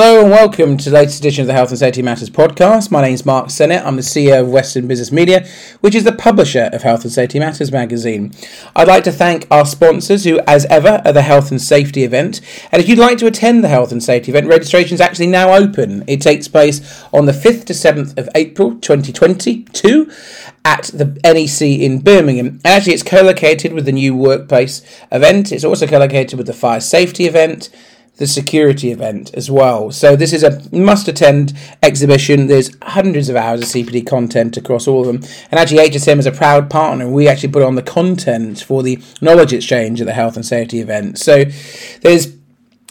Hello and welcome to the latest edition of the Health and Safety Matters podcast. My name is Mark Sennett. I'm the CEO of Western Business Media, which is the publisher of Health and Safety Matters magazine. I'd like to thank our sponsors who, as ever, are the Health and Safety event. And if you'd like to attend the Health and Safety event, registration is actually now open. It takes place on the 5th to 7th of April 2022 at the NEC in Birmingham. And actually, it's co located with the new workplace event, it's also co located with the fire safety event the security event as well. So this is a must-attend exhibition. There's hundreds of hours of CPD content across all of them, and actually HSM is a proud partner. We actually put on the content for the knowledge exchange at the health and safety event. So there's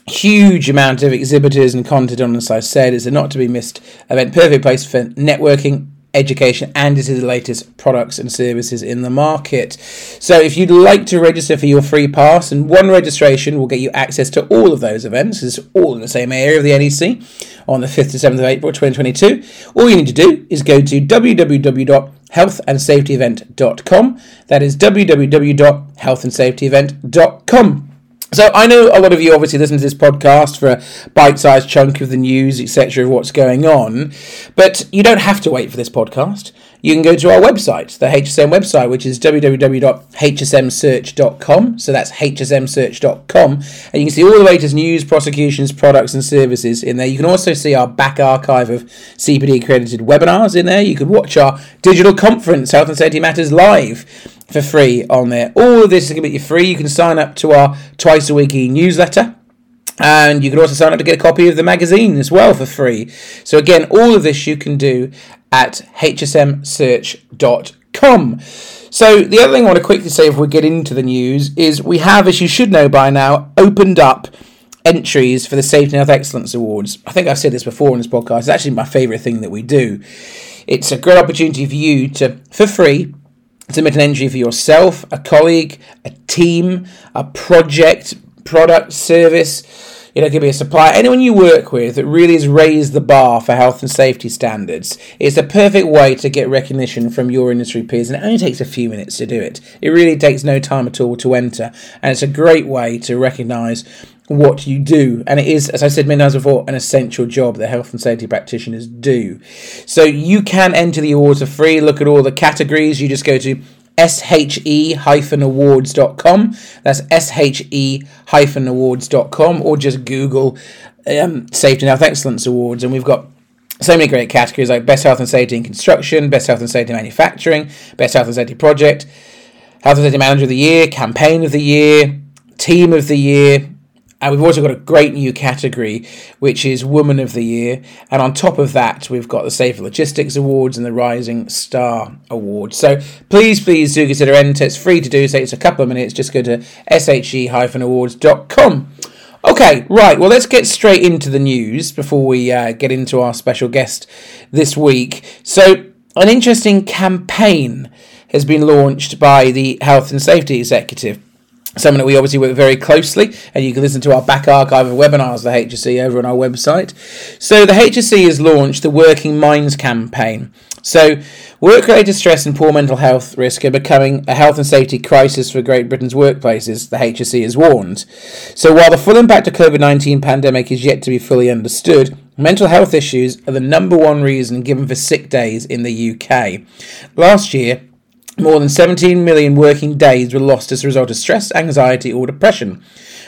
huge amount of exhibitors and content on, as I said, it's a not to be missed event. Perfect place for networking, education and is the latest products and services in the market. So if you'd like to register for your free pass, and one registration will get you access to all of those events, it's all in the same area of the NEC on the 5th to 7th of April 2022. All you need to do is go to www.healthandsafetyevent.com. That is www.healthandsafetyevent.com. So I know a lot of you obviously listen to this podcast for a bite-sized chunk of the news, etc., of what's going on, but you don't have to wait for this podcast. You can go to our website, the HSM website, which is www.hsmsearch.com. So that's hsmsearch.com, and you can see all the latest news, prosecutions, products, and services in there. You can also see our back archive of CPD accredited webinars in there. You could watch our digital conference, Health and Safety Matters Live for free on there. All of this is going to be free. You can sign up to our twice a week newsletter. And you can also sign up to get a copy of the magazine as well for free. So, again, all of this you can do at hsmsearch.com. So, the other thing I want to quickly say before we get into the news is we have, as you should know by now, opened up entries for the Safety and Health Excellence Awards. I think I've said this before on this podcast. It's actually my favourite thing that we do. It's a great opportunity for you to, for free, submit an entry for yourself, a colleague, a team, a project, product, service. You know, it could be a supplier, anyone you work with that really has raised the bar for health and safety standards. It's the perfect way to get recognition from your industry peers, and it only takes a few minutes to do it. It really takes no time at all to enter, and it's a great way to recognise what you do. And it is, as I said many times before, an essential job that health and safety practitioners do. So you can enter the awards for free. Look at all the categories. You just go to she-awards.com. That's she-awards.com or just Google um, Safety and Health Excellence Awards. And we've got so many great categories like Best Health and Safety in Construction, Best Health and Safety in Manufacturing, Best Health and Safety Project, Health and Safety Manager of the Year, Campaign of the Year, Team of the Year, and we've also got a great new category, which is Woman of the Year. And on top of that, we've got the Safer Logistics Awards and the Rising Star Award. So please, please do consider enter. It's free to do, so it's a couple of minutes. Just go to she-awards.com. Okay, right. Well, let's get straight into the news before we uh, get into our special guest this week. So, an interesting campaign has been launched by the Health and Safety Executive Something that we obviously work very closely, and you can listen to our back archive of webinars, the HSE, over on our website. So, the HSE has launched the Working Minds campaign. So, work related stress and poor mental health risk are becoming a health and safety crisis for Great Britain's workplaces, the HSE has warned. So, while the full impact of COVID 19 pandemic is yet to be fully understood, mental health issues are the number one reason given for sick days in the UK. Last year, more than 17 million working days were lost as a result of stress, anxiety, or depression.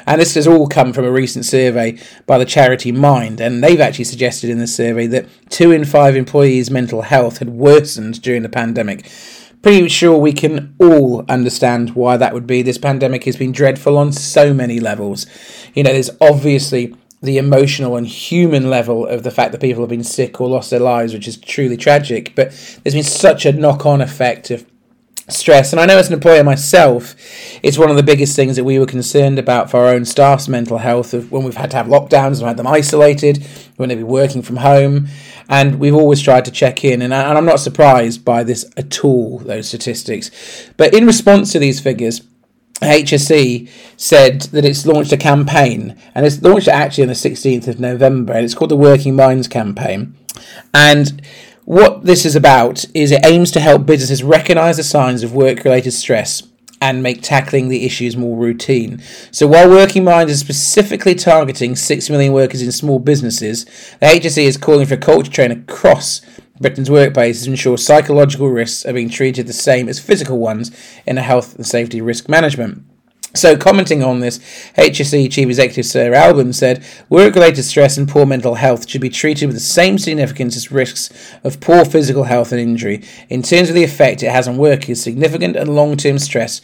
And this has all come from a recent survey by the charity Mind. And they've actually suggested in the survey that two in five employees' mental health had worsened during the pandemic. Pretty sure we can all understand why that would be. This pandemic has been dreadful on so many levels. You know, there's obviously the emotional and human level of the fact that people have been sick or lost their lives, which is truly tragic. But there's been such a knock on effect of stress. And I know as an employer myself, it's one of the biggest things that we were concerned about for our own staff's mental health of when we've had to have lockdowns and had them isolated, when they've been working from home. And we've always tried to check in. And, I, and I'm not surprised by this at all, those statistics. But in response to these figures, HSE said that it's launched a campaign, and it's launched actually on the 16th of November, and it's called the Working Minds Campaign. And what this is about is it aims to help businesses recognize the signs of work related stress and make tackling the issues more routine. So while Working Minds is specifically targeting 6 million workers in small businesses, the HSE is calling for a culture train across Britain's workplaces to ensure psychological risks are being treated the same as physical ones in a health and safety risk management. So, commenting on this, HSE Chief Executive Sarah Albon said work related stress and poor mental health should be treated with the same significance as risks of poor physical health and injury. In terms of the effect it has on workers, significant and long term stress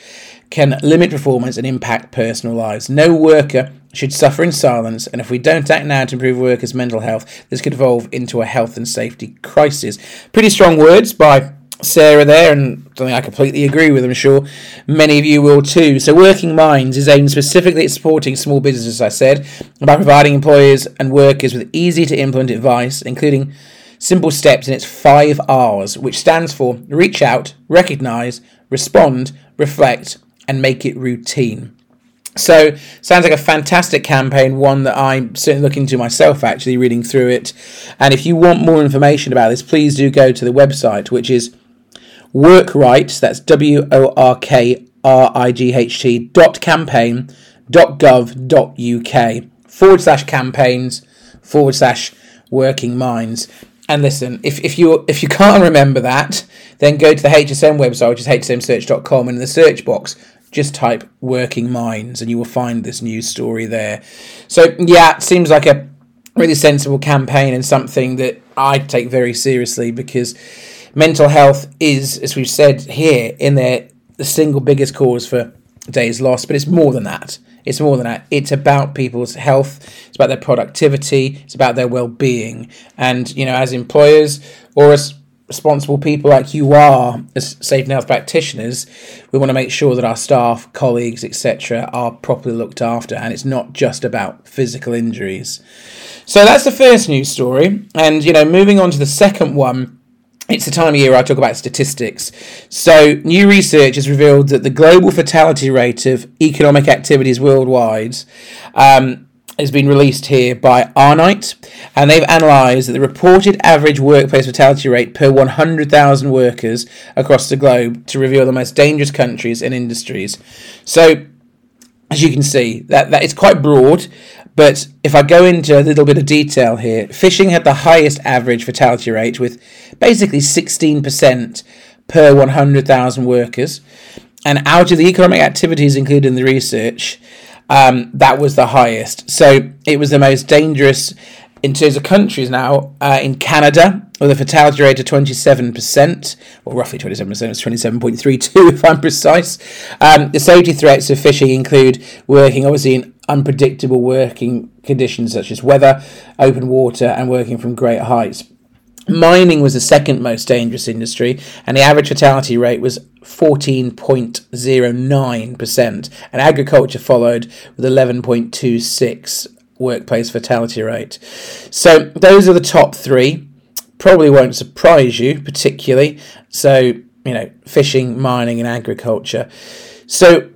can limit performance and impact personal lives. No worker should suffer in silence, and if we don't act now to improve workers' mental health, this could evolve into a health and safety crisis. Pretty strong words by Sarah there, and something I completely agree with. I'm sure many of you will too. So, Working Minds is aimed specifically at supporting small businesses, I said, by providing employers and workers with easy to implement advice, including simple steps in its five R's, which stands for reach out, recognize, respond, reflect, and make it routine. So, sounds like a fantastic campaign, one that I'm certainly looking to myself actually reading through it. And if you want more information about this, please do go to the website, which is workright, that's W O R K R I G H T dot campaign dot gov dot uk forward slash campaigns forward slash working minds. And listen, if, if you if you can't remember that, then go to the HSM website, which is hsmsearch.com, and in the search box, just type working minds and you will find this news story there. So, yeah, it seems like a really sensible campaign and something that I take very seriously because mental health is, as we've said here, in there, the single biggest cause for days lost, but it's more than that. It's more than that. It's about people's health. It's about their productivity. It's about their well-being. And you know, as employers or as responsible people like you are as safe and health practitioners, we want to make sure that our staff, colleagues, etc., are properly looked after, and it's not just about physical injuries. So that's the first news story, and you know, moving on to the second one. It's the time of year I talk about statistics. So, new research has revealed that the global fatality rate of economic activities worldwide um, has been released here by Arinite, and they've analysed the reported average workplace fatality rate per 100,000 workers across the globe to reveal the most dangerous countries and industries. So, as you can see, that, that is quite broad, but if I go into a little bit of detail here, fishing had the highest average fatality rate with basically 16% per 100,000 workers. And out of the economic activities included in the research, um, that was the highest. So it was the most dangerous in terms of countries now. Uh, in Canada, with a fatality rate of 27%, or roughly 27%, it's 27.32 if I'm precise. Um, the safety threats of fishing include working obviously in unpredictable working conditions such as weather, open water, and working from great heights. Mining was the second most dangerous industry, and the average fatality rate was 14.09%, and agriculture followed with 11.26 workplace fatality rate. So those are the top three. Probably won't surprise you particularly. So, you know, fishing, mining, and agriculture. So,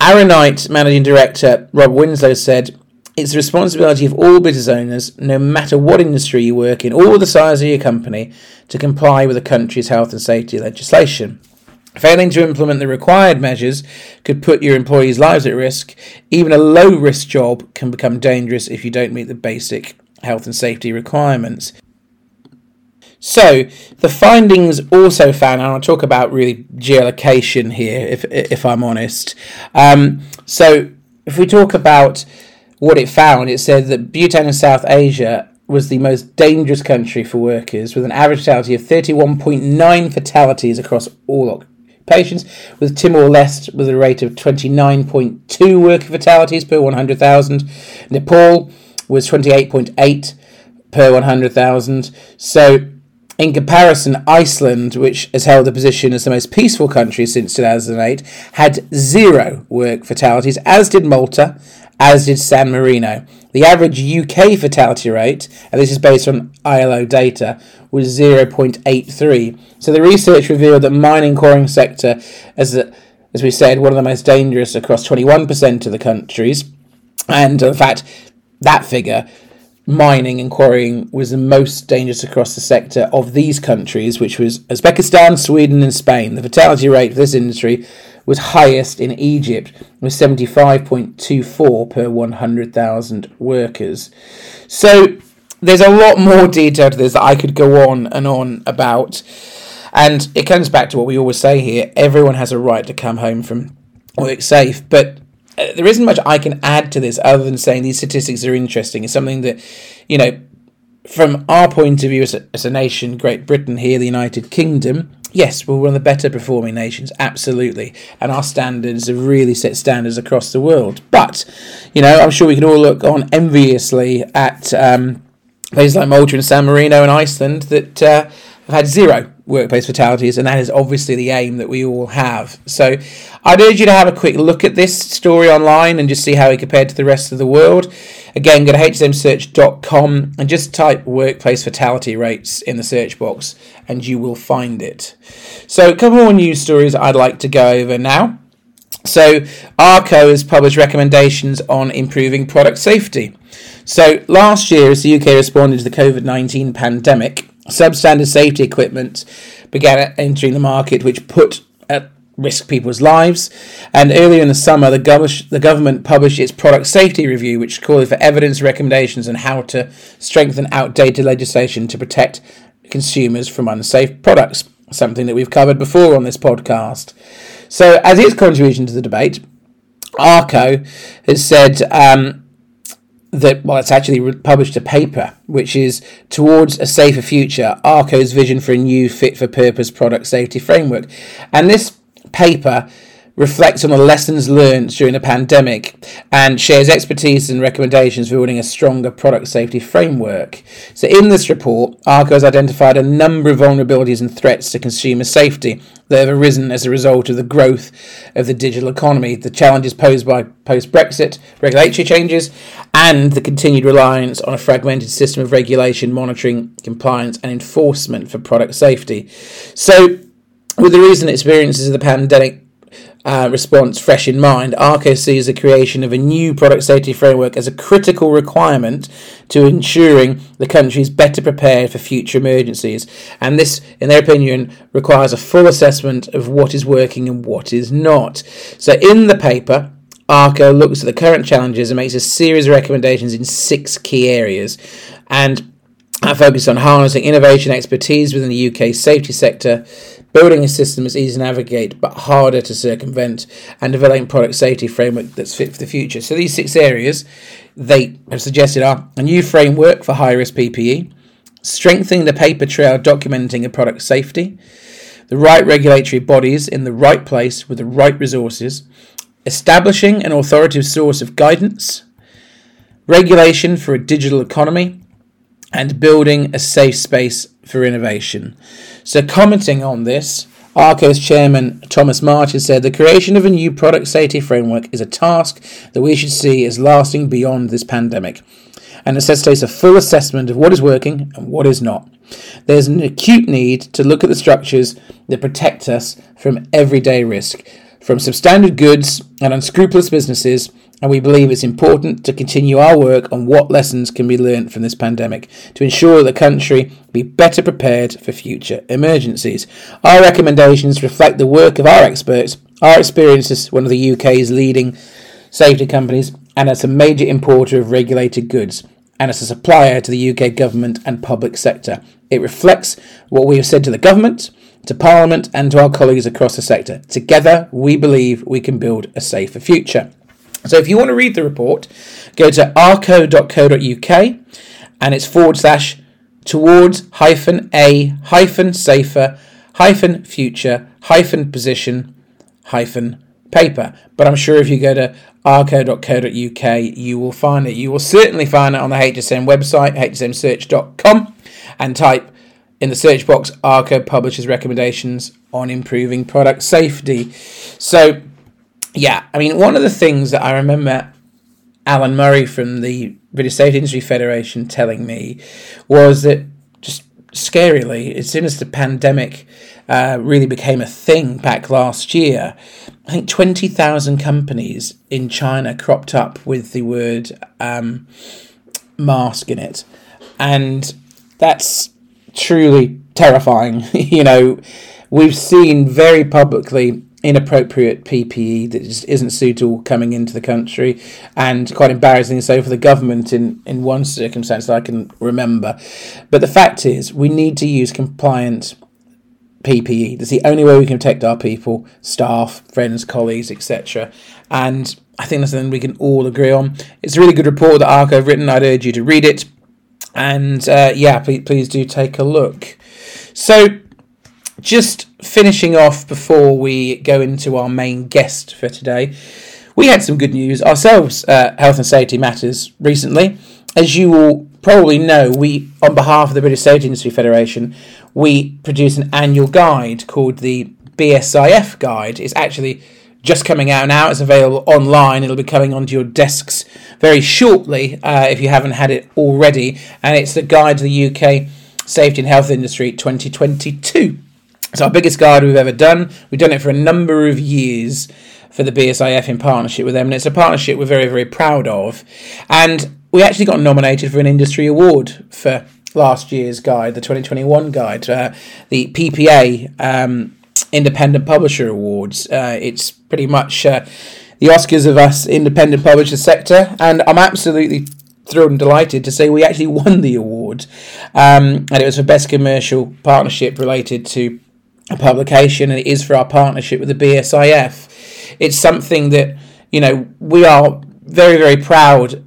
Arinite managing director Rob Winslow said, it's the responsibility of all business owners, no matter what industry you work in or the size of your company, to comply with the country's health and safety legislation. Failing to implement the required measures could put your employees' lives at risk. Even a low risk job can become dangerous if you don't meet the basic health and safety requirements. So, the findings also found, and I'll talk about really geolocation here, if, if I'm honest. Um, so, if we talk about what it found, it said that Bhutan in South Asia was the most dangerous country for workers, with an average fatality of 31.9 fatalities across all occupations, with Timor Leste with a rate of 29.2 worker fatalities per 100,000. Nepal was 28.8 per 100,000. So, in comparison, Iceland, which has held the position as the most peaceful country since 2008, had zero work fatalities, as did Malta as did San Marino. The average UK fatality rate, and this is based on ILO data, was 0.83. So the research revealed that mining quarrying sector, as as we said, one of the most dangerous across 21% of the countries, and in fact, that figure mining and quarrying was the most dangerous across the sector of these countries, which was Uzbekistan, Sweden, and Spain. The fatality rate for this industry was highest in Egypt, with 75.24 per 100,000 workers. So there's a lot more detail to this that I could go on and on about. And it comes back to what we always say here everyone has a right to come home from work safe. But there isn't much I can add to this other than saying these statistics are interesting. It's something that, you know, from our point of view as a, as a nation, Great Britain here, the United Kingdom, yes, we're one of the better performing nations, absolutely. And our standards have really set standards across the world. But, you know, I'm sure we can all look on enviously at um, places like Malta and San Marino and Iceland that uh, have had zero workplace fatalities, and that is obviously the aim that we all have. So I'd urge you to have a quick look at this story online and just see how it compared to the rest of the world. Again, go to hsmsearch.com and just type workplace fatality rates in the search box, and you will find it. So, a couple more news stories I'd like to go over now. So, ARCO has published recommendations on improving product safety. So, last year, as the UK responded to the COVID 19 pandemic, substandard safety equipment began entering the market, which put at risk people's lives. And earlier in the summer, the, gov- the government published its product safety review, which called for evidence, recommendations, on how to strengthen outdated legislation to protect consumers from unsafe products. Something that we've covered before on this podcast. So, as its contribution to the debate, ARCO has said um, that well, it's actually published a paper which is towards a safer future. Arco's vision for a new fit for purpose product safety framework, and this paper reflects on the lessons learned during the pandemic and shares expertise and recommendations for building a stronger product safety framework. So, in this report, ARCO has identified a number of vulnerabilities and threats to consumer safety that have arisen as a result of the growth of the digital economy, the challenges posed by post Brexit regulatory changes, and the continued reliance on a fragmented system of regulation, monitoring, compliance, and enforcement for product safety. So, with the recent experiences of the pandemic uh, response fresh in mind, ARCO sees the creation of a new product safety framework as a critical requirement to ensuring the country is better prepared for future emergencies. And this, in their opinion, requires a full assessment of what is working and what is not. So, in the paper, ARCO looks at the current challenges and makes a series of recommendations in six key areas. And I focus on harnessing innovation expertise within the UK safety sector, building a system that's easy to navigate but harder to circumvent, and developing product safety framework that's fit for the future. So these six areas they have suggested are a new framework for high risk PPE, strengthening the paper trail documenting a product safety, the right regulatory bodies in the right place with the right resources, establishing an authoritative source of guidance, regulation for a digital economy, and building a safe space for innovation. So, commenting on this, ARCO's chairman Thomas Martin has said the creation of a new product safety framework is a task that we should see as lasting beyond this pandemic and necessitates a full assessment of what is working and what is not. There's an acute need to look at the structures that protect us from everyday risk, from substandard goods and unscrupulous businesses and we believe it's important to continue our work on what lessons can be learned from this pandemic to ensure the country be better prepared for future emergencies. Our recommendations reflect the work of our experts, our experience as one of the UK's leading safety companies, and as a major importer of regulated goods, and as a supplier to the UK government and public sector. It reflects what we have said to the government, to Parliament, and to our colleagues across the sector. Together, we believe we can build a safer future. So if you want to read the report, go to arco.co.uk and it's forward slash towards hyphen a hyphen safer hyphen future hyphen position hyphen paper. But I'm sure if you go to arco.co.uk, you will find it. You will certainly find it on the HSM website, hsmsearch.com, and type in the search box Arco publishes recommendations on improving product safety. So yeah, I mean, one of the things that I remember Alan Murray from the British Safety Industry Federation telling me was that just scarily, as soon as the pandemic uh, really became a thing back last year, I think 20,000 companies in China cropped up with the word um, mask in it. And that's truly terrifying. you know, we've seen very publicly inappropriate PPE that just isn't suitable coming into the country, and quite embarrassing so for the government in, in one circumstance that I can remember. But the fact is, we need to use compliant PPE. That's the only way we can protect our people, staff, friends, colleagues, etc. And I think that's something we can all agree on. It's a really good report that ARC have written. I'd urge you to read it. And uh, yeah, please, please do take a look. So, just finishing off before we go into our main guest for today, we had some good news ourselves, Health and Safety Matters, recently. As you will probably know, we, on behalf of the British Safety Industry Federation, we produce an annual guide called the BSIF Guide. It's actually just coming out now. It's available online. It'll be coming onto your desks very shortly uh, if you haven't had it already. And it's the guide to the UK Safety and Health Industry 2022. It's our biggest guide we've ever done. We've done it for a number of years for the BSIF in partnership with them, and it's a partnership we're very, very proud of. And we actually got nominated for an industry award for last year's guide, the 2021 guide, uh, the PPA um, Independent Publisher Awards. Uh, it's pretty much uh, the Oscars of us independent publisher sector, and I'm absolutely thrilled and delighted to say we actually won the award, um, and it was for best commercial partnership related to a publication, and it is for our partnership with the BSIF. It's something that you know we are very very proud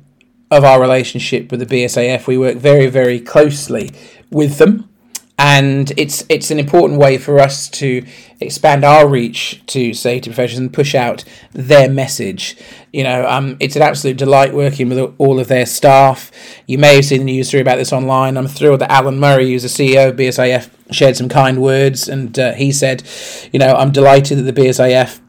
of our relationship with the BSIF. We work very, very closely with them, and it's it's an important way for us to expand our reach to safety professionals and push out their message. You know, um, it's an absolute delight working with all of their staff. You may have seen the news story about this online. I'm thrilled that Alan Murray, who's the CEO of BSIF, shared some kind words, and uh, he said, you know, I'm delighted that the BSIF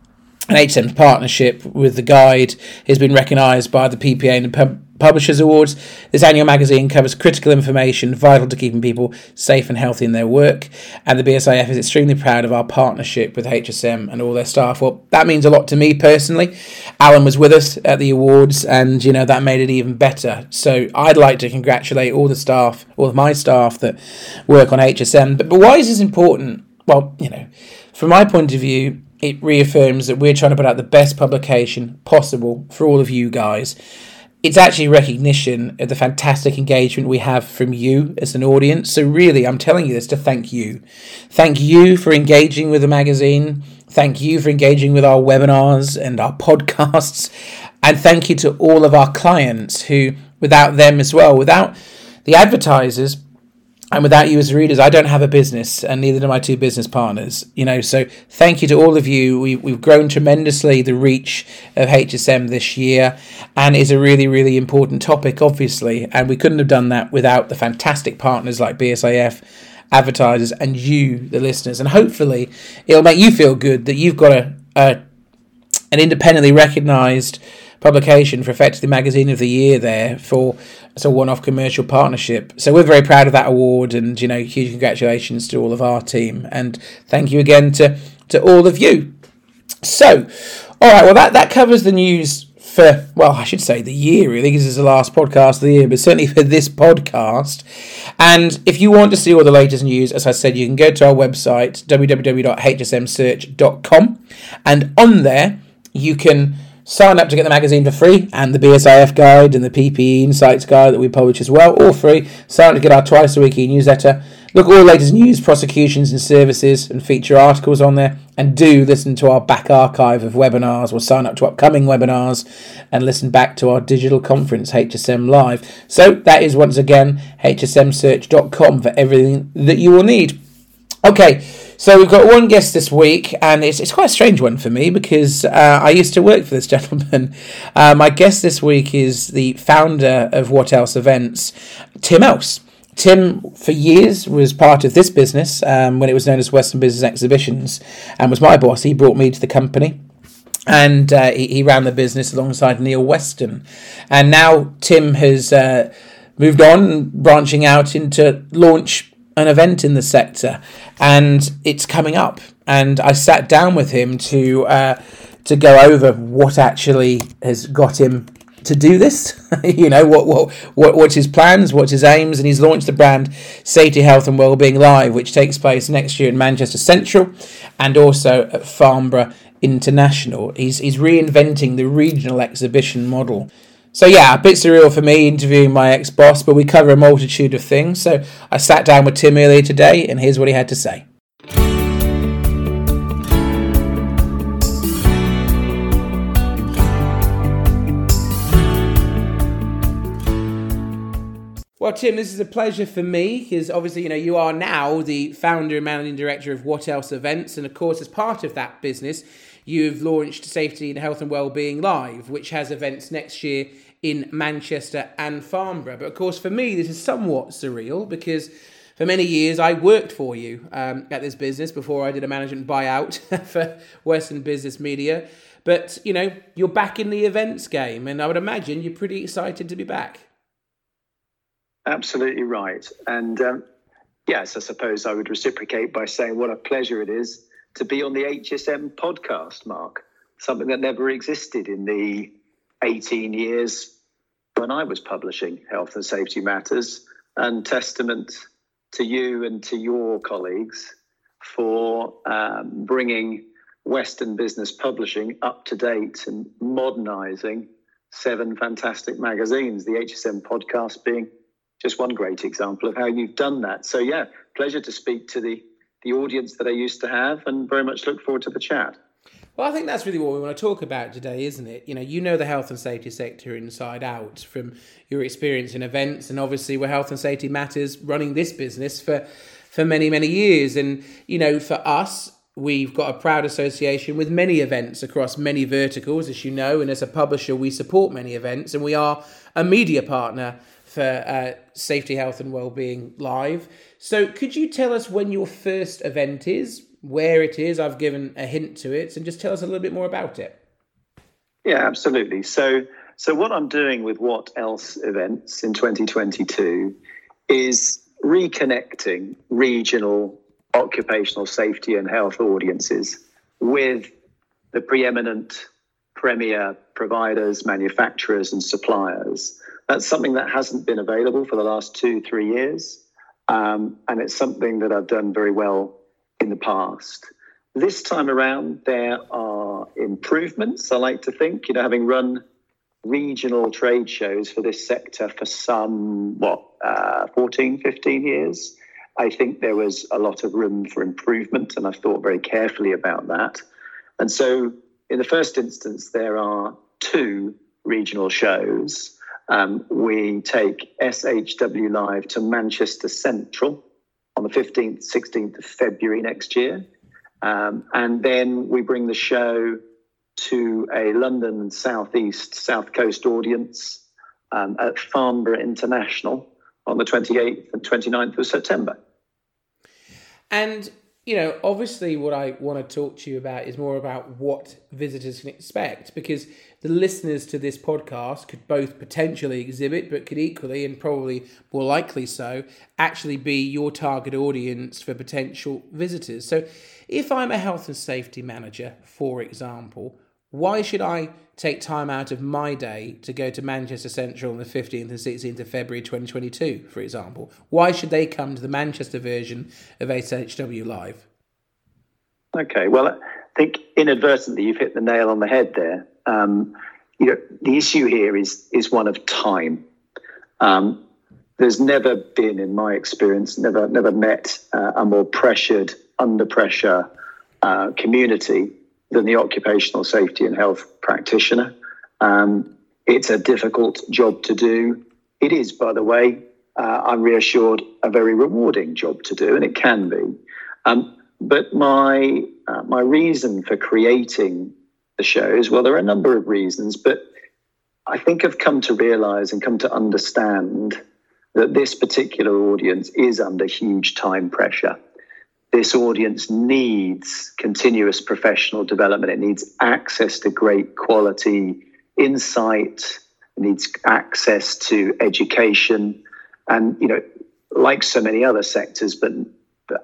and HSM's partnership with the guide has been recognised by the PPA and the Publishers Awards. This annual magazine covers critical information vital to keeping people safe and healthy in their work, and the BSIF is extremely proud of our partnership with HSM and all their staff. Well, that means a lot to me personally. Alan was with us at the awards, and you know that made it even better. So I'd like to congratulate all the staff, all of my staff that work on HSM. But, but why is this important? Well, you know, from my point of view, it reaffirms that we're trying to put out the best publication possible for all of you guys it's actually recognition of the fantastic engagement we have from you as an audience. So, really, I'm telling you this to thank you. Thank you for engaging with the magazine. Thank you for engaging with our webinars and our podcasts. And thank you to all of our clients who, without them as well, without the advertisers, and without you as readers, I don't have a business, and neither do my two business partners. You know, so thank you to all of you. We, we've grown tremendously the reach of HSM this year, and is a really, really important topic, obviously. And we couldn't have done that without the fantastic partners like BSIF, advertisers, and you, the listeners. And hopefully, it'll make you feel good that you've got a, a an independently recognised publication for effectively magazine of the year there for as a one-off commercial partnership. So we're very proud of that award, and you know, huge congratulations to all of our team, and thank you again to to all of you. So, all right, well that that covers the news for well, I should say the year really, because it's the last podcast of the year, but certainly for this podcast. And if you want to see all the latest news, as I said, you can go to our website www.hsmsearch.com, and on there you can Sign up to get the magazine for free and the BSIF guide and the PPE Insights guide that we publish as well, all free. Sign up to get our twice a week e newsletter. Look at all the latest news, prosecutions, and services and feature articles on there. And do listen to our back archive of webinars or sign up to upcoming webinars and listen back to our digital conference, HSM Live. So that is once again hsmsearch.com for everything that you will need. Okay. So we've got one guest this week, and it's, it's quite a strange one for me because uh, I used to work for this gentleman. Uh, my guest this week is the founder of What Else Events, Tim Else. Tim, for years, was part of this business um, when it was known as Western Business Exhibitions and was my boss. He brought me to the company and uh, he, he, ran the business alongside Neil Weston. And now Tim has uh, moved on, branching out into launch an event in the sector, and it's coming up. And I sat down with him to uh, to go over what actually has got him to do this. you know what, what what what's his plans, what's his aims, and he's launched the brand Safety, Health and Wellbeing Live, which takes place next year in Manchester Central, and also at Farnborough International. He's he's reinventing the regional exhibition model. So yeah, a bit surreal for me interviewing my ex-boss, but we cover a multitude of things. So I sat down with Tim earlier today, and here's what he had to say. Well, Tim, this is a pleasure for me because obviously, you know, you are now the founder and managing director of What Else Events, and of course, as part of that business, you've launched Safety and Health and Wellbeing Live, which has events next year in Manchester and Farnborough. But of course, for me, this is somewhat surreal because for many years I worked for you um, at this business before I did a management buyout for Western Business Media. But you know, you're back in the events game, and I would imagine you're pretty excited to be back. Absolutely right. And um, yes, I suppose I would reciprocate by saying what a pleasure it is to be on the HSM podcast, Mark, something that never existed in the 18 years when I was publishing Health and Safety Matters, and testament to you and to your colleagues for um, bringing Western business publishing up to date and modernizing seven fantastic magazines, the HSM podcast being just one great example of how you've done that. So yeah, pleasure to speak to the the audience that I used to have, and very much look forward to the chat. Well, I think that's really what we want to talk about today, isn't it? You know, you know the health and safety sector inside out from your experience in events, and obviously where health and safety matters running this business for for many many years. And you know, for us, we've got a proud association with many events across many verticals, as you know. And as a publisher, we support many events, and we are a media partner for uh, Safety, Health and Wellbeing Live. So, could you tell us when your first event is, where it is? I've given a hint to it, and just tell us a little bit more about it. Yeah, absolutely. So, so what I'm doing with What Else events in 2022 is reconnecting regional occupational safety and health audiences with the preeminent premier providers, manufacturers, and suppliers that's something that hasn't been available for the last two, three years. Um, and it's something that I've done very well in the past. This time around, there are improvements, I like to think. You know, having run regional trade shows for this sector for some, what, uh, 14, 15 years, I think there was a lot of room for improvement, and I've thought very carefully about that. And so, in the first instance, there are two regional shows um, we take SHW Live to Manchester Central the 15th, 16th of February next year. Um, and then we bring the show to a London and Southeast, South Coast audience um, at Farnborough International on the 28th and 29th of September. And you know, obviously, what I want to talk to you about is more about what visitors can expect because the listeners to this podcast could both potentially exhibit, but could equally and probably more likely so actually be your target audience for potential visitors. So, if I'm a health and safety manager, for example, why should I take time out of my day to go to Manchester Central on the 15th and 16th of February 2022, for example? Why should they come to the Manchester version of SHW Live? Okay, well, I think inadvertently you've hit the nail on the head there. Um, you know, the issue here is is one of time. Um, there's never been, in my experience, never never met uh, a more pressured, under pressure uh, community than the occupational safety and health practitioner. Um, it's a difficult job to do. It is, by the way, uh, I'm reassured, a very rewarding job to do, and it can be. Um, but my uh, my reason for creating the shows, well, there are a number of reasons, but I think I've come to realize and come to understand that this particular audience is under huge time pressure this audience needs continuous professional development. It needs access to great quality insight, it needs access to education. And, you know, like so many other sectors, but,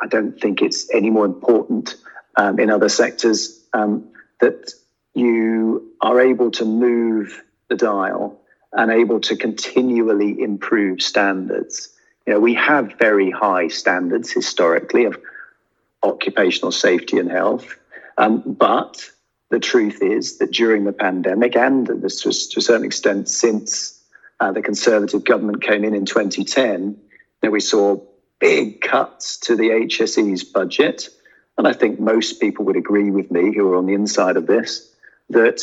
I don't think it's any more important um, in other sectors um, that you are able to move the dial and able to continually improve standards. You know, we have very high standards historically of occupational safety and health, um, but the truth is that during the pandemic and this was to a certain extent since uh, the Conservative government came in in 2010, you know, we saw big cuts to the HSE's budget. And I think most people would agree with me who are on the inside of this that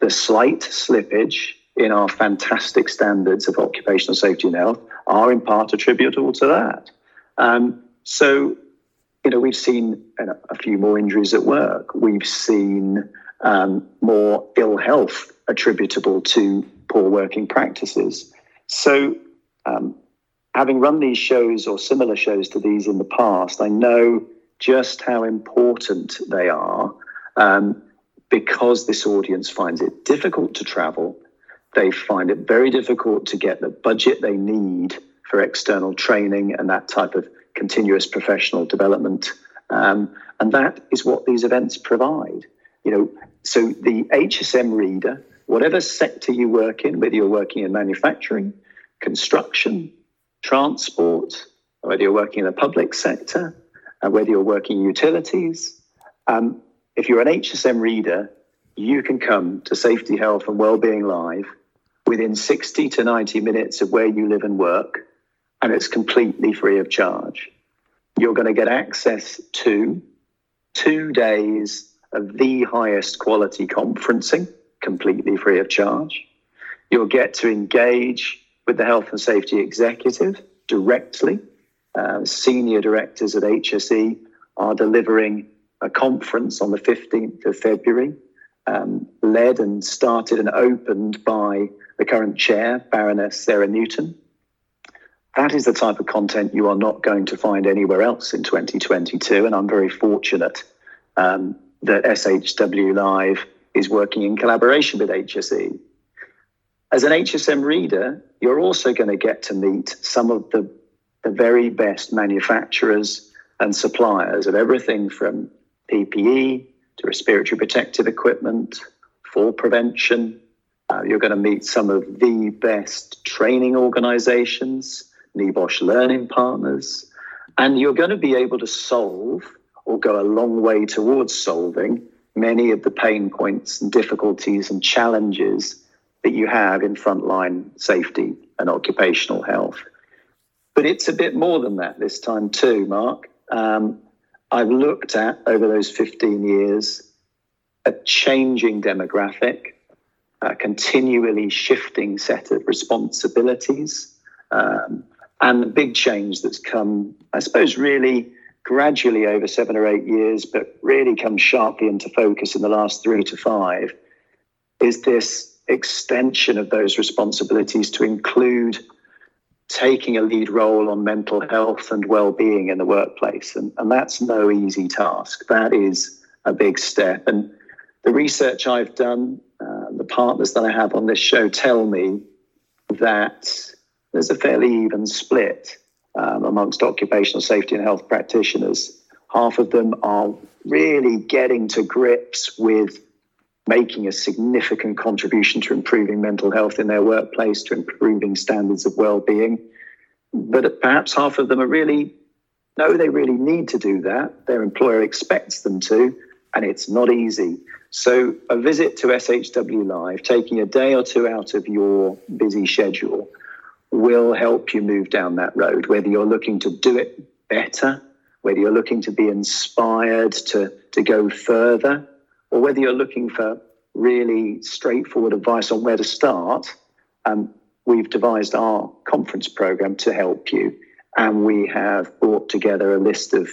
the slight slippage in our fantastic standards of occupational safety and health are in part attributable to that. Um, so you know, we've seen a few more injuries at work. We've seen um, more ill health attributable to poor working practices. So, um, having run these shows or similar shows to these in the past, I know just how important they are um, because this audience finds it difficult to travel. They find it very difficult to get the budget they need for external training and that type of continuous professional development. Um, and that is what these events provide. You know, so the HSM reader, whatever sector you work in, whether you're working in manufacturing, construction, transport, whether you're working in the public sector, uh, whether you're working in utilities, um, if you're an HSM reader, you can come to Safety, Health and Wellbeing Live within 60 to 90 minutes of where you live and work and it's completely free of charge. You're going to get access to two days of the highest quality conferencing, completely free of charge. You'll get to engage with the health and safety executive directly. Uh, senior directors at HSE are delivering a conference on the 15th of February, um, led and started and opened by the current chair, Baroness Sarah Newton. That is the type of content you are not going to find anywhere else in 2022. And I'm very fortunate um, that SHW Live is working in collaboration with HSE. As an HSM reader, you're also going to get to meet some of the, the very best manufacturers and suppliers of everything from PPE to respiratory protective equipment, fall prevention. Uh, you're going to meet some of the best training organizations NEBOSH Learning Partners, and you're going to be able to solve or go a long way towards solving many of the pain points and difficulties and challenges that you have in frontline safety and occupational health. But it's a bit more than that this time, too, Mark. Um, I've looked at over those 15 years a changing demographic, a continually shifting set of responsibilities, um, and the big change that's come, I suppose, really gradually over seven or eight years, but really come sharply into focus in the last three to five, is this extension of those responsibilities to include taking a lead role on mental health and well-being in the workplace. And, and that's no easy task. That is a big step. And the research i've done uh, the partners that i have on this show tell me that there's a fairly even split um, amongst occupational safety and health practitioners. Half of them are really getting to grips with making a significant contribution to improving mental health in their workplace, to improving standards of well-being. But perhaps half of them are really no, they really need to do that. Their employer expects them to, and it's not easy. So, a visit to SHW Live, taking a day or two out of your busy schedule, will help you move down that road, whether you're looking to do it better, whether you're looking to be inspired to, to go further, or whether you're looking for really straightforward advice on where to start. Um, we've devised our conference program to help you, and we have brought together a list of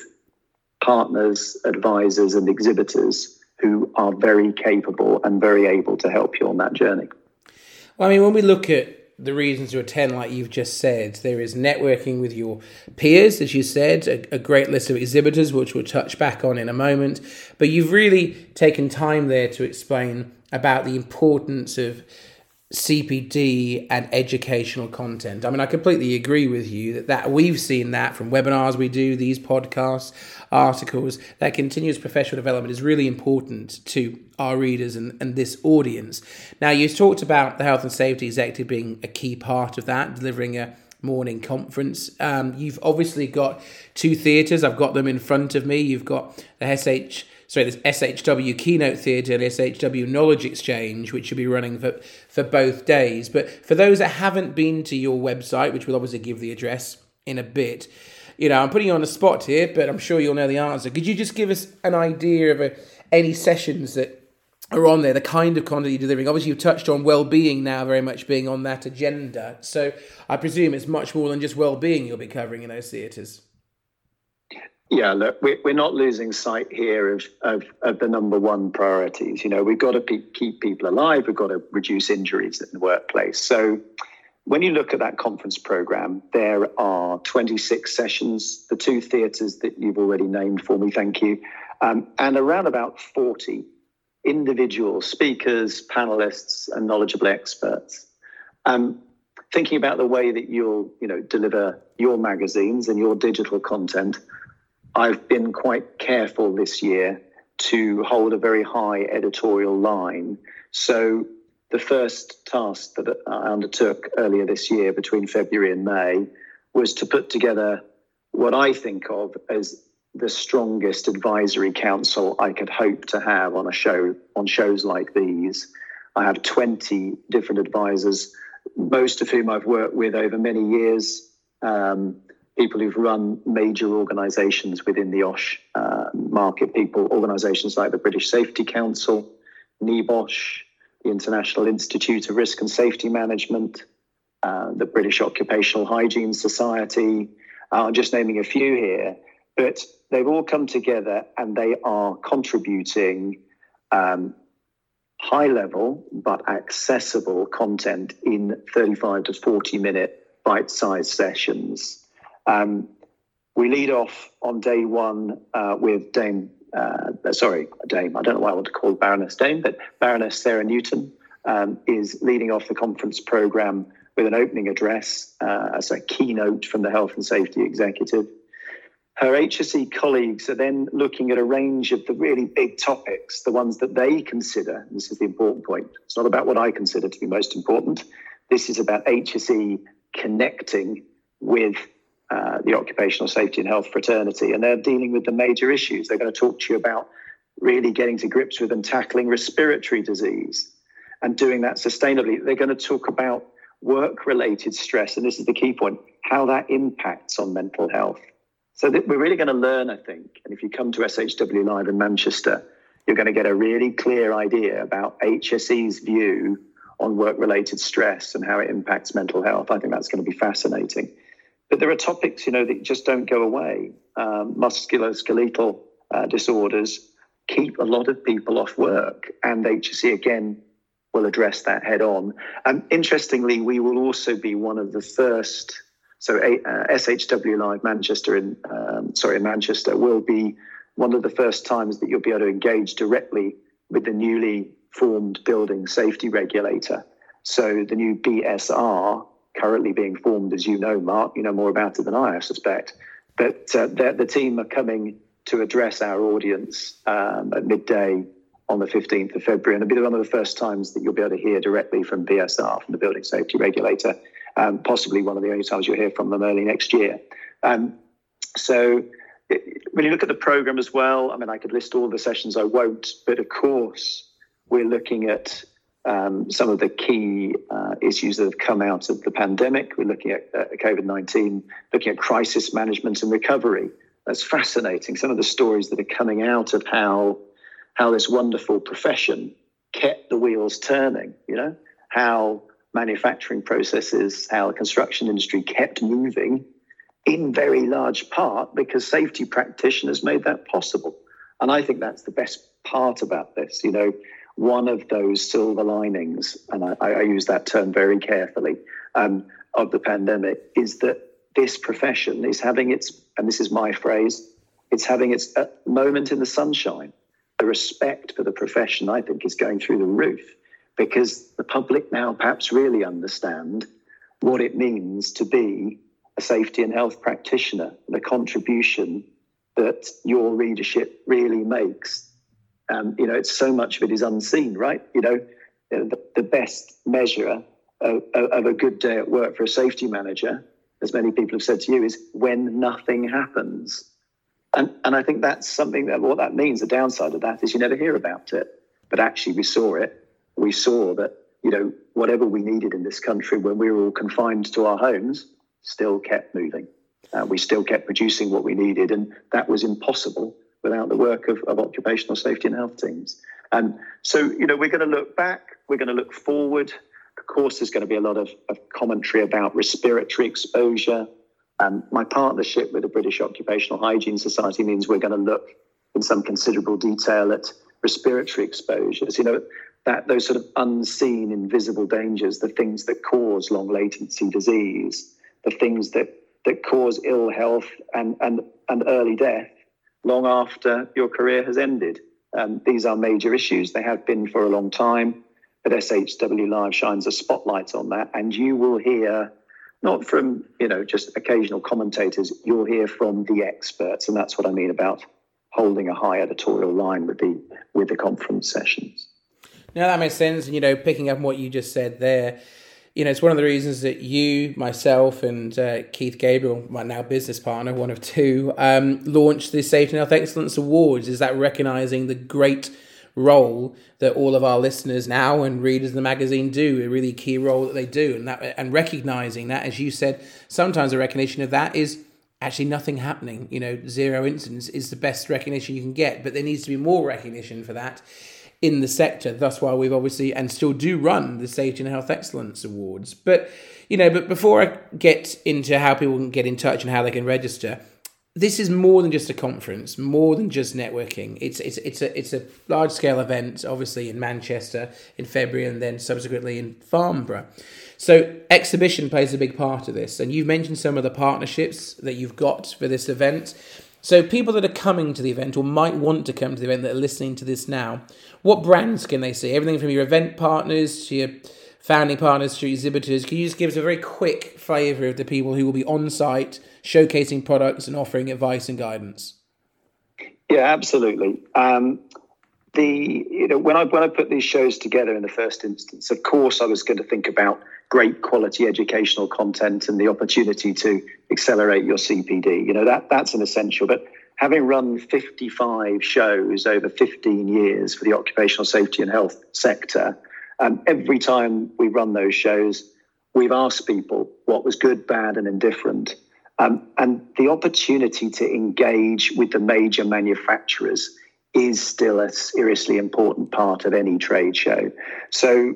partners, advisors, and exhibitors who are very capable and very able to help you on that journey. Well, I mean, when we look at the reasons to attend, like you've just said. There is networking with your peers, as you said, a, a, great list of exhibitors, which we'll touch back on in a moment. But you've really taken time there to explain about the importance of CPD and educational content. I mean, I completely agree with you that, that we've seen that from webinars we do, these podcasts, articles, that continuous professional development is really important to our readers and, and this audience. Now, you've talked about the health and safety executive being a key part of that, delivering a morning conference. Um, you've obviously got two theatres. I've got them in front of me. You've got the SH sorry, this SHW Keynote Theatre and SHW Knowledge Exchange, which will be running for, for both days. But for those that haven't been to your website, which we'll obviously give the address in a bit, you know, I'm putting you on the spot here, but I'm sure you'll know the answer. Could you just give us an idea of a, any sessions that are on there, the kind of content you're delivering? Obviously, you've touched on well-being now, very much being on that agenda. So I presume it's much more than just well-being you'll be covering in those theatres. Yeah, look, we're not losing sight here of, of, of the number one priorities. You know, we've got to pe- keep people alive. We've got to reduce injuries in the workplace. So, when you look at that conference program, there are 26 sessions, the two theatres that you've already named for me, thank you, um, and around about 40 individual speakers, panelists, and knowledgeable experts. Um, thinking about the way that you'll, you know, deliver your magazines and your digital content I've been quite careful this year to hold a very high editorial line. So the first task that I undertook earlier this year between February and May was to put together what I think of as the strongest advisory council I could hope to have on a show on shows like these. I have 20 different advisors, most of whom I've worked with over many years. Um, people who've run major organisations within the OSH uh, market, people, organisations like the British Safety Council, NEBOSH, the International Institute of Risk and Safety Management, uh, the British Occupational Hygiene Society. Uh, I'm just naming a few here, but they've all come together and they are contributing um, high level but accessible content in 35 to 40 minute bite sized sessions. Um, we lead off on day one uh, with Dame, uh, sorry, Dame, I don't know why I want to call Baroness Dame, but Baroness Sarah Newton um, is leading off the conference program with an opening address uh, as a keynote from the Health and Safety Executive. Her HSE colleagues are then looking at a range of the really big topics, the ones that they consider, this is the important point. It's not about what I consider to be most important. This is about HSE connecting with uh, the occupational safety and health fraternity, and they're dealing with the major issues. They're going to talk to you about really getting to grips with and tackling respiratory disease and doing that sustainably. They're going to talk about work related stress, and this is the key point how that impacts on mental health. So we're really going to learn, I think. And if you come to SHW Live in Manchester, you're going to get a really clear idea about HSE's view on work related stress and how it impacts mental health. I think that's going to be fascinating. But there are topics, you know, that just don't go away. Um, musculoskeletal uh, disorders keep a lot of people off work, and HSE again will address that head on. Um, interestingly, we will also be one of the first. So uh, SHW Live Manchester in um, sorry in Manchester will be one of the first times that you'll be able to engage directly with the newly formed building safety regulator. So the new BSR currently being formed, as you know, Mark. You know more about it than I, I suspect. But uh, the team are coming to address our audience um, at midday on the 15th of February. And it'll be one of the first times that you'll be able to hear directly from BSR, from the Building Safety Regulator, um, possibly one of the only times you'll hear from them early next year. Um, so it, when you look at the program as well, I mean, I could list all the sessions, I won't, but of course, we're looking at um, some of the key uh, issues that have come out of the pandemic. We're looking at uh, COVID 19, looking at crisis management and recovery. That's fascinating. Some of the stories that are coming out of how, how this wonderful profession kept the wheels turning, you know, how manufacturing processes, how the construction industry kept moving in very large part because safety practitioners made that possible. And I think that's the best part about this. You know, one of those silver linings, and I, I use that term very carefully, um, of the pandemic is that this profession is having its, and this is my phrase, it's having its uh, moment in the sunshine. The respect for the profession, I think, is going through the roof. because the public now perhaps really understand what it means to be a safety and health practitioner, the contribution that your readership really makes. Um, you know, it's so much of it is unseen, right? You know, the, the best measure of, of a good day at work for a safety manager, as many people have said to you, is when nothing happens. And, and I think that's something that what that means, the downside of that is you never hear about it. But actually, we saw it. We saw that, you know, whatever we needed in this country when we were all confined to our homes still kept moving. Uh, we still kept producing what we needed. And that was impossible without the work of, of occupational safety and health teams. And so, you know, we're going to look back, we're going to look forward. Of course, there's going to be a lot of, of commentary about respiratory exposure, um, my partnership with the British Occupational Hygiene Society means we're going to look in some considerable detail at respiratory exposures. You know, that those sort of unseen, invisible dangers, the things that cause long latency disease, the things that that cause ill health and and and early death long after your career has ended. Um, these are major issues. They have been for a long time, but SHW Live shines a spotlight on that, and you will hear not from you know just occasional commentators. You'll hear from the experts, and that's what I mean about holding a high editorial line with the with the conference sessions. Now that makes sense, and you know, picking up on what you just said there, you know, it's one of the reasons that you, myself, and uh, Keith Gabriel, my now business partner, one of two, um, launched the Safety and Health Excellence Awards. Is that recognizing the great role that all of our listeners now and readers of the magazine do, a really key role that they do, and that and recognizing that, as you said, sometimes a recognition of that is actually nothing happening. You know, zero incidents is the best recognition you can get, but there needs to be more recognition for that in the sector. That's why we've obviously and still do run the Safety and Health Excellence Awards. But you know, but before I get into how people can get in touch and how they can register, this is more than just a conference, more than just networking. It's it's it's a it's a large scale event, obviously in Manchester in February, and then subsequently in Farnborough. So exhibition plays a big part of this, and you've mentioned some of the partnerships that you've got for this event. So people that are coming to the event or might want to come to the event that are listening to this now, what brands can they see? Everything from your event partners to your founding partners to exhibitors. Can you just give us a very quick flavour of the people who will be on site showcasing products and offering advice and guidance? Yeah, absolutely. Um, the you know when I when I put these shows together in the first instance, of course I was going to think about great quality educational content and the opportunity to accelerate your CPD. You know that that's an essential, but having run 55 shows over 15 years for the occupational safety and health sector, um, every time we run those shows, we've asked people what was good, bad, and indifferent. Um, and the opportunity to engage with the major manufacturers is still a seriously important part of any trade show. So,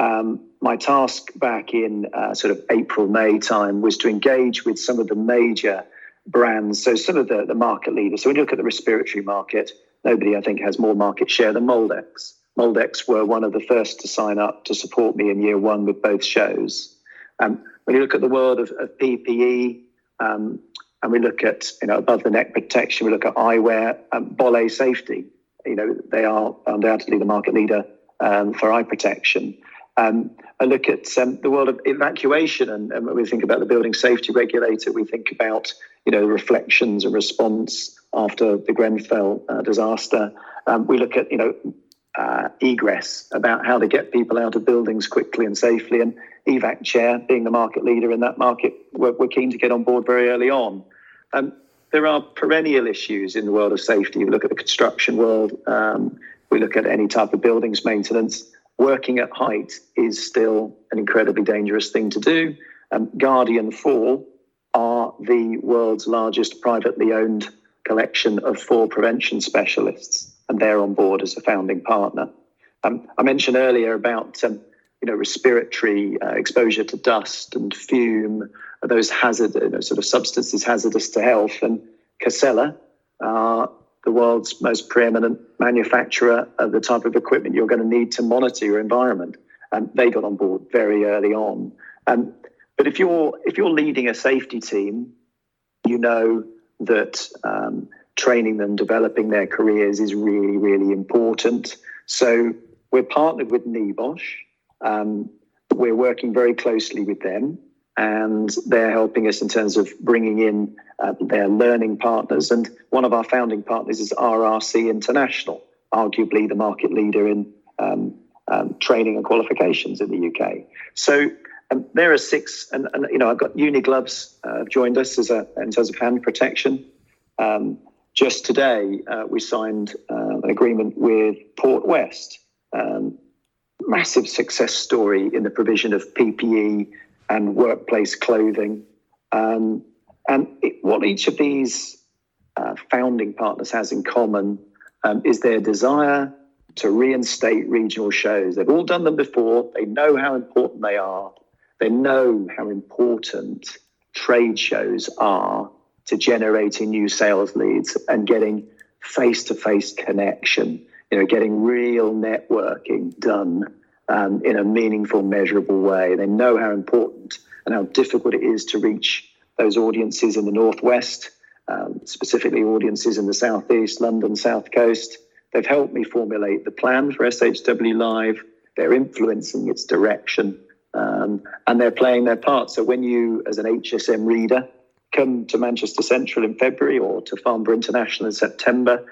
um, my task back in uh, sort of April, May time was to engage with some of the major brands. So, some of the, the market leaders. So, when you look at the respiratory market, nobody, I think, has more market share than Moldex. Moldex were one of the first to sign up to support me in year one with both shows. Um, when you look at the world of, of PPE, um, and we look at you know above the neck protection, we look at eyewear, um, Bolle Safety. You know they are undoubtedly the market leader um, for eye protection. Um, I look at um, the world of evacuation, and, and, when we think about the building safety regulator, we think about you know reflections and response after the Grenfell uh, disaster. Um, we look at you know uh, egress, about how to get people out of buildings quickly and safely. And EVAC Chair, being the market leader in that market, we're, we're keen to get on board very early on. Um, there are perennial issues in the world of safety. We look at the construction world, um, we look at any type of buildings maintenance. Working at height is still an incredibly dangerous thing to do. Um, Guardian Fall are the world's largest privately owned collection of fall prevention specialists and they're on board as a founding partner. Um, I mentioned earlier about um, you know respiratory uh, exposure to dust and fume, those hazard you know, sort of substances hazardous to health, and Casella are the world's most preeminent manufacturer of the type of equipment you're going to need to monitor your environment, and they got on board very early on. Um, but if you're if you're leading a safety team, you know that um, training them, developing their careers is really, really important. So we're partnered with NEBOSH. Um, we're working very closely with them, and they're helping us in terms of bringing in uh, their learning partners. And one of our founding partners is RRC International, arguably the market leader in um, um, training and qualifications in the UK. So um, there are six, and, and, you know I've got Uni Gloves uh, joined us as a in terms of hand protection. Um, just today, uh, we signed uh, an agreement with Portwest. Um, massive success story in the provision of PPE and workplace clothing. Um, and it, what each of these uh, founding partners has in common um, is their desire to reinstate regional shows. They've all done them before, they know how important they are, they know how important trade shows are to generating new sales leads and getting face to face connection, you know, getting real networking done um, in a meaningful, measurable way. They know how important and how difficult it is to reach those audiences in the Northwest, um, specifically audiences in the Southeast, London, South Coast. They've helped me formulate the plan for SHW Live. They're influencing its direction um, and they're playing their part. So when you, as an HSM reader, come to Manchester Central in February or to Farnborough International in September,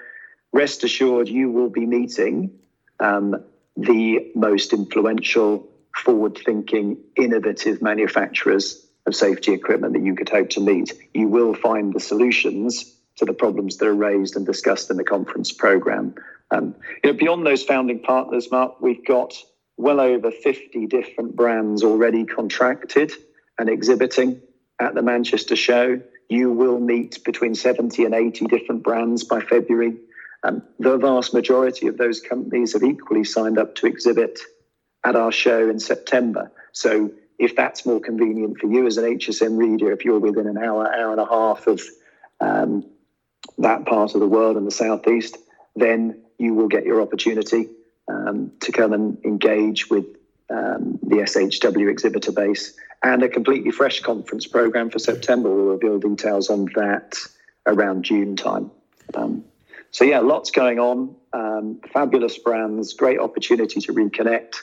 rest assured you will be meeting um, the most influential, forward thinking, innovative manufacturers of safety equipment that you could hope to meet. You will find the solutions to the problems that are raised and discussed in the conference program. Um, you know, beyond those founding partners, Mark, we've got well over 50 different brands already contracted and exhibiting at the Manchester show. You will meet between 70 and 80 different brands by February. Um, the vast majority of those companies have equally signed up to exhibit at our show in September. So, if that's more convenient for you as an HSM reader, if you're within an hour, hour and a half of um, that part of the world in the southeast, then you will get your opportunity um, to come and engage with um, the SHW exhibitor base and a completely fresh conference program for September. We'll reveal details on that around June time. Um, so yeah, lots going on. Um, fabulous brands, great opportunity to reconnect.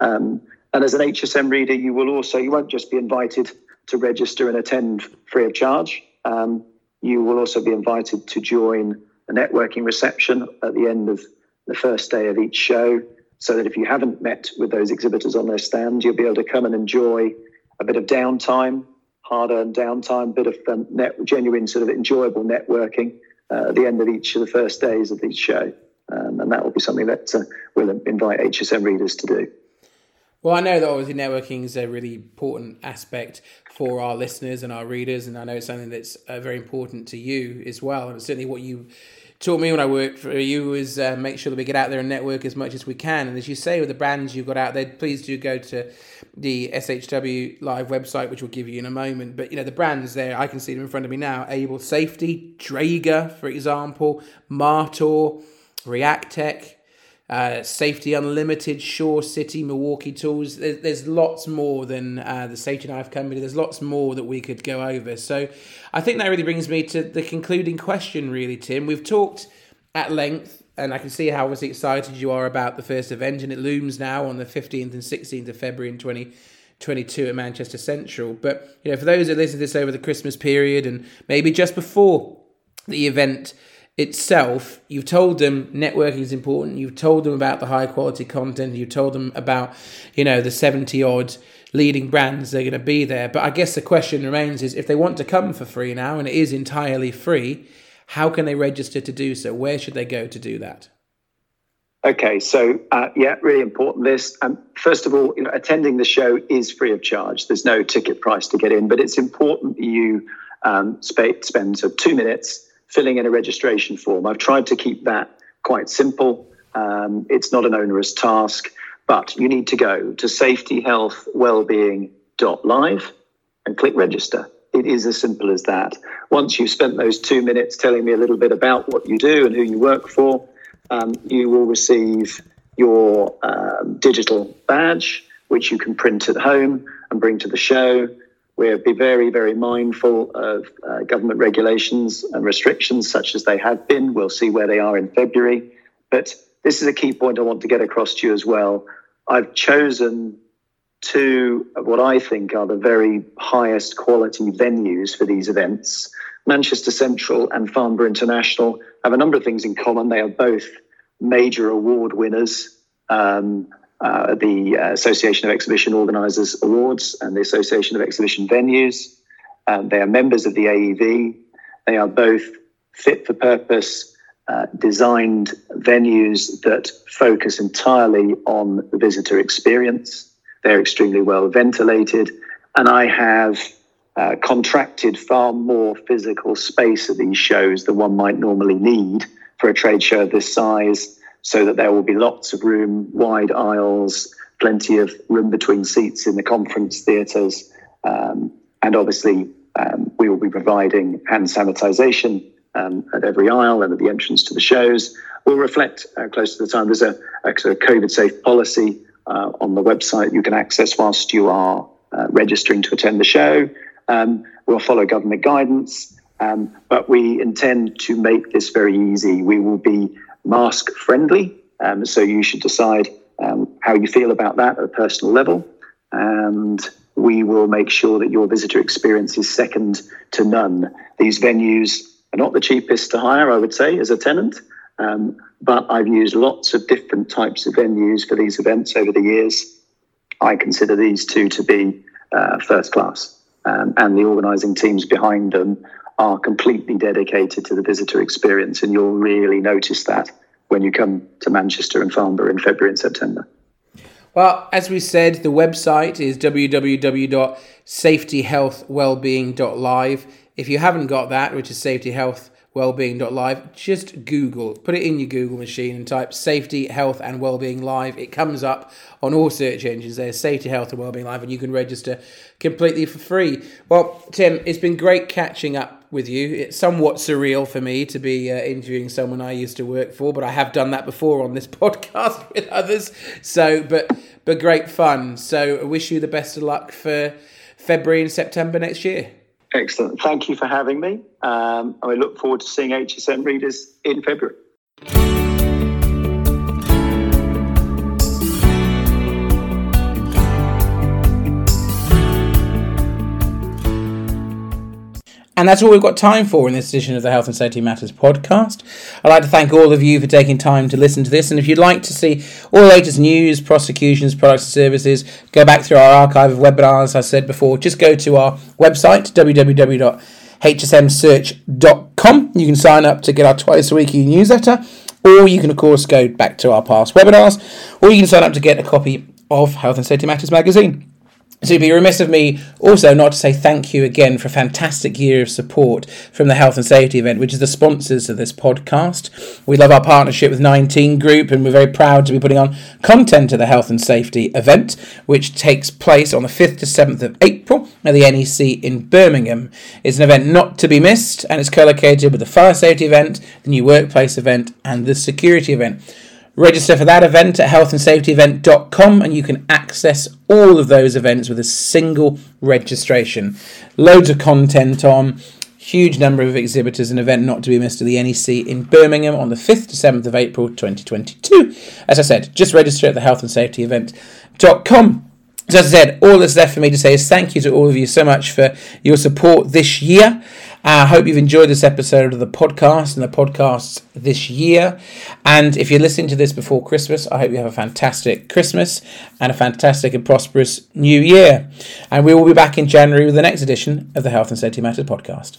Um, and as an HSM reader, you will also you won't just be invited to register and attend free of charge. Um, you will also be invited to join a networking reception at the end of the first day of each show, so that if you haven't met with those exhibitors on their stand, you'll be able to come and enjoy a bit of downtime, hard-earned downtime, bit of um, net, genuine sort of enjoyable networking uh, at the end of each of the first days of each show. Um, and that will be something that uh, we'll invite HSM readers to do. Well, I know that obviously networking is a really important aspect for our listeners and our readers, and I know it's something that's uh, very important to you as well. And certainly what you taught me when I worked for you is uh, make sure that we get out there and network as much as we can. And as you say, with the brands you've got out there, please do go to the SHW Live website, which we'll give you in a moment. But you know the brands there, I can see them in front of me now: Able Safety, Draeger, for example, Martor, Reactec uh, Safety Unlimited, Shore City, Milwaukee Tools. There's, there's lots more than uh, the Safety Knife Company. There's lots more that we could go over. So I think that really brings me to the concluding question, really, Tim. We've talked at length, and I can see how obviously excited you are about the first event, and it looms now on the 15th and 16th of February in 2022 at Manchester Central. But you know, for those that listen to this over the Christmas period and maybe just before the event itself, you've told them networking is important. You've told them about the high quality content. You've told them about, you know, the 70 odd leading brands they're going to be there. But I guess the question remains is if they want to come for free now, and it is entirely free, how can they register to do so? Where should they go to do that? Okay, so uh, yeah, really important list. Um, first of all, you know, attending the show is free of charge. There's no ticket price to get in, but it's important you um, sp- spend so two minutes filling in a registration form. I've tried to keep that quite simple. Um, it's not an onerous task, but you need to go to safetyhealthwellbeing.live and click register. It is as simple as that. Once you've spent those two minutes telling me a little bit about what you do and who you work for, um, you will receive your um, digital badge, which you can print at home and bring to the show. We'll be very, very mindful of uh, government regulations and restrictions, such as they have been. We'll see where they are in February. But this is a key point I want to get across to you as well. I've chosen two what I think are the very highest quality venues for these events. Manchester Central and Farnborough International have a number of things in common. They are both major award winners. Um, uh, the Association of Exhibition Organisers Awards and the Association of Exhibition Venues. Um, they are members of the AEV. They are both fit for purpose, uh, designed venues that focus entirely on the visitor experience. They're extremely well ventilated. And I have uh, contracted far more physical space at these shows than one might normally need for a trade show of this size, so that there will be lots of room, wide aisles, plenty of room between seats in the conference theatres, um, and obviously um, we will be providing hand sanitisation um, at every aisle and at the entrance to the shows. We'll reflect uh, close to the time. There's a, a sort of COVID safe policy uh, on the website you can access whilst you are uh, registering to attend the show. Um, we'll follow government guidance, um, but we intend to make this very easy. We will be mask friendly, um, so you should decide um, how you feel about that at a personal level. And we will make sure that your visitor experience is second to none. These venues are not the cheapest to hire, I would say, as a tenant. Um, but I've used lots of different types of venues for these events over the years. I consider these two to be uh, first class, um, and the organising teams behind them are completely dedicated to the visitor experience, and you'll really notice that when you come to Manchester and Farnborough in February and September. Well, as we said, the website is www.safetyhealthwellbeing.live. If you haven't got that, which is safetyhealthwellbeing.live, just Google, put it in your Google machine and type safety, health, and wellbeing live. It comes up on all search engines. There's safety, health, and wellbeing live, and you can register completely for free. Well, Tim, it's been great catching up with you. It's somewhat surreal for me to be uh, interviewing someone I used to work for, but I have done that before on this podcast with others. So, but but great fun. So, I wish you the best of luck for February and September next year. Excellent. Thank you for having me. Um, I look forward to seeing HSM readers in February. And that's all we've got time for in this edition of the Health and Safety Matters podcast. I'd like to thank all of you for taking time to listen to this. And if you'd like to see all the latest news, prosecutions, products and services, go back through our archive of webinars, as I said before, just go to our website, www.hsmsearch.com. You can sign up to get our twice a weekly newsletter, or you can, of course, go back to our past webinars, or you can sign up to get a copy of Health and Safety Matters magazine. So it'd be remiss of me also not to say thank you again for a fantastic year of support from the Health and Safety event, which is the sponsors of this podcast. We love our partnership with 19 Group, and we're very proud to be putting on content at the Health and Safety event, which takes place on the 5th to 7th of April at the NEC in Birmingham. It's an event not to be missed, and it's co-located with the Fire Safety event, the New Workplace event, and the Security event. Register for that event at healthandsafetyevent.com and you can access all of those events with a single registration. Loads of content on, huge number of exhibitors, an event not to be missed at the NEC in Birmingham on the 5th to 7th of April 2022. As I said, just register at the healthandsafetyevent.com. So as I said, all that's left for me to say is thank you to all of you so much for your support this year. I hope you've enjoyed this episode of the podcast and the podcasts this year. And if you're listening to this before Christmas, I hope you have a fantastic Christmas and a fantastic and prosperous new year. And we will be back in January with the next edition of the Health and Safety Matters podcast.